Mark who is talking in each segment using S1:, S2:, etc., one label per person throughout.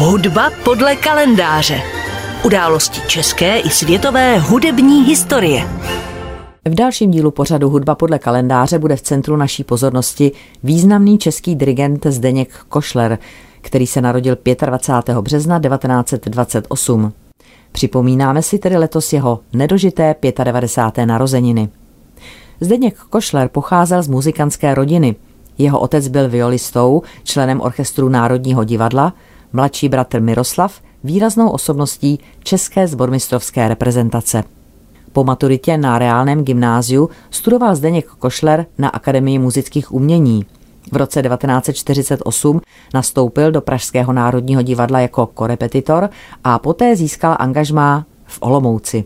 S1: Hudba podle kalendáře. Události české i světové hudební historie.
S2: V dalším dílu pořadu Hudba podle kalendáře bude v centru naší pozornosti významný český dirigent Zdeněk Košler, který se narodil 25. března 1928. Připomínáme si tedy letos jeho nedožité 95. narozeniny. Zdeněk Košler pocházel z muzikantské rodiny. Jeho otec byl violistou, členem orchestru Národního divadla, mladší bratr Miroslav výraznou osobností české zbormistrovské reprezentace. Po maturitě na reálném gymnáziu studoval Zdeněk Košler na Akademii muzických umění. V roce 1948 nastoupil do Pražského národního divadla jako korepetitor a poté získal angažmá v Olomouci.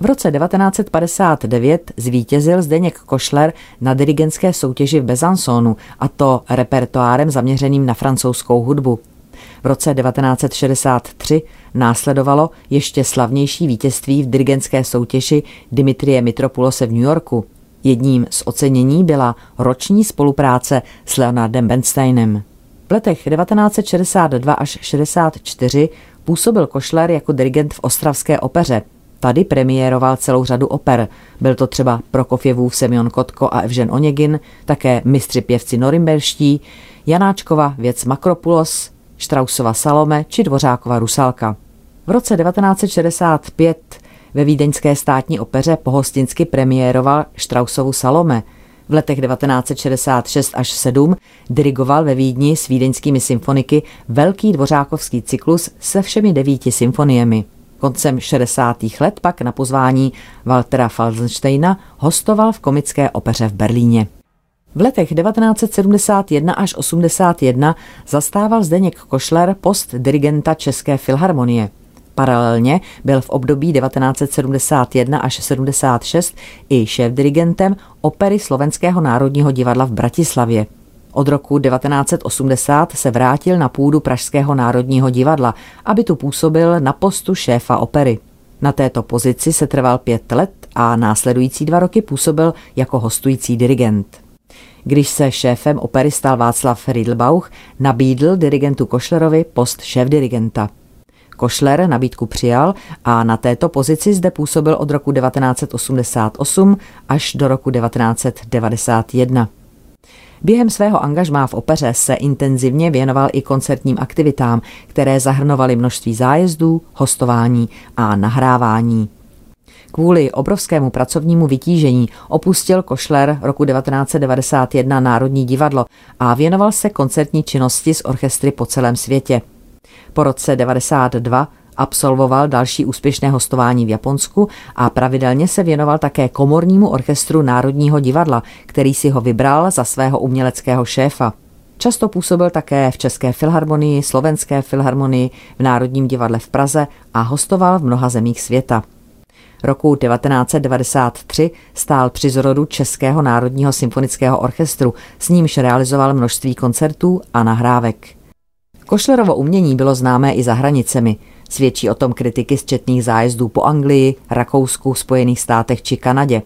S2: V roce 1959 zvítězil Zdeněk Košler na dirigentské soutěži v Bezansonu a to repertoárem zaměřeným na francouzskou hudbu. V roce 1963 následovalo ještě slavnější vítězství v dirigentské soutěži Dimitrie Mitropulose v New Yorku. Jedním z ocenění byla roční spolupráce s Leonardem Bernsteinem. V letech 1962 až 64 působil Košler jako dirigent v Ostravské opeře. Tady premiéroval celou řadu oper. Byl to třeba Prokofjevův Semyon Kotko a Evžen Onegin, také mistři pěvci norimberští, Janáčkova věc Makropulos, Štrausova Salome či Dvořákova Rusalka. V roce 1965 ve Vídeňské státní opeře pohostinsky premiéroval Štrausovu Salome. V letech 1966 až 7 dirigoval ve Vídni s vídeňskými symfoniky velký dvořákovský cyklus se všemi devíti symfoniemi. Koncem 60. let pak na pozvání Waltera Falzensteina hostoval v komické opeře v Berlíně. V letech 1971 až 81 zastával Zdeněk Košler post dirigenta České filharmonie. Paralelně byl v období 1971 až 76 i šéf-dirigentem opery Slovenského národního divadla v Bratislavě. Od roku 1980 se vrátil na půdu Pražského národního divadla, aby tu působil na postu šéfa opery. Na této pozici se trval pět let a následující dva roky působil jako hostující dirigent. Když se šéfem opery stal Václav Riedelbauch, nabídl dirigentu Košlerovi post šéf-dirigenta. Košler nabídku přijal a na této pozici zde působil od roku 1988 až do roku 1991. Během svého angažmá v opeře se intenzivně věnoval i koncertním aktivitám, které zahrnovaly množství zájezdů, hostování a nahrávání. Kvůli obrovskému pracovnímu vytížení opustil Košler roku 1991 Národní divadlo a věnoval se koncertní činnosti s orchestry po celém světě. Po roce 92 absolvoval další úspěšné hostování v Japonsku a pravidelně se věnoval také komornímu orchestru Národního divadla, který si ho vybral za svého uměleckého šéfa. Často působil také v České filharmonii, Slovenské filharmonii, v Národním divadle v Praze a hostoval v mnoha zemích světa. Roku 1993 stál při zrodu Českého národního symfonického orchestru, s nímž realizoval množství koncertů a nahrávek. Košlerovo umění bylo známé i za hranicemi. Svědčí o tom kritiky z četných zájezdů po Anglii, Rakousku, Spojených státech či Kanadě.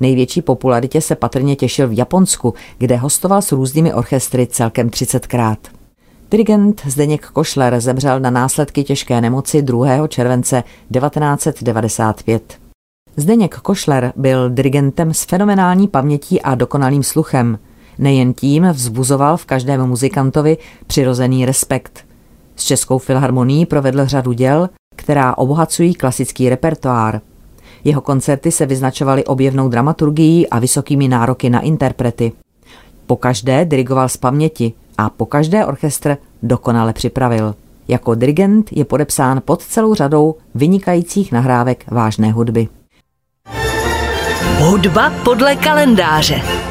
S2: Největší popularitě se patrně těšil v Japonsku, kde hostoval s různými orchestry celkem 30krát. Dirigent Zdeněk Košler zemřel na následky těžké nemoci 2. července 1995. Zdeněk Košler byl dirigentem s fenomenální pamětí a dokonalým sluchem. Nejen tím vzbuzoval v každém muzikantovi přirozený respekt. S Českou filharmonií provedl řadu děl, která obohacují klasický repertoár. Jeho koncerty se vyznačovaly objevnou dramaturgií a vysokými nároky na interprety. Po každé dirigoval z paměti a po každé orchestr dokonale připravil. Jako dirigent je podepsán pod celou řadou vynikajících nahrávek vážné hudby.
S1: Hudba podle kalendáře.